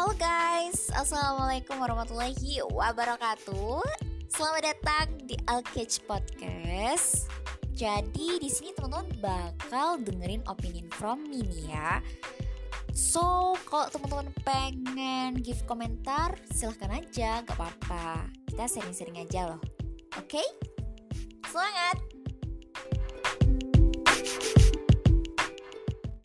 Halo guys, Assalamualaikum warahmatullahi wabarakatuh. Selamat datang di Alkage Podcast. Jadi di sini teman-teman bakal dengerin opinion from me ya. So kalau teman-teman pengen give komentar, silahkan aja, gak apa-apa. Kita sering-sering aja loh. Oke? Semangat!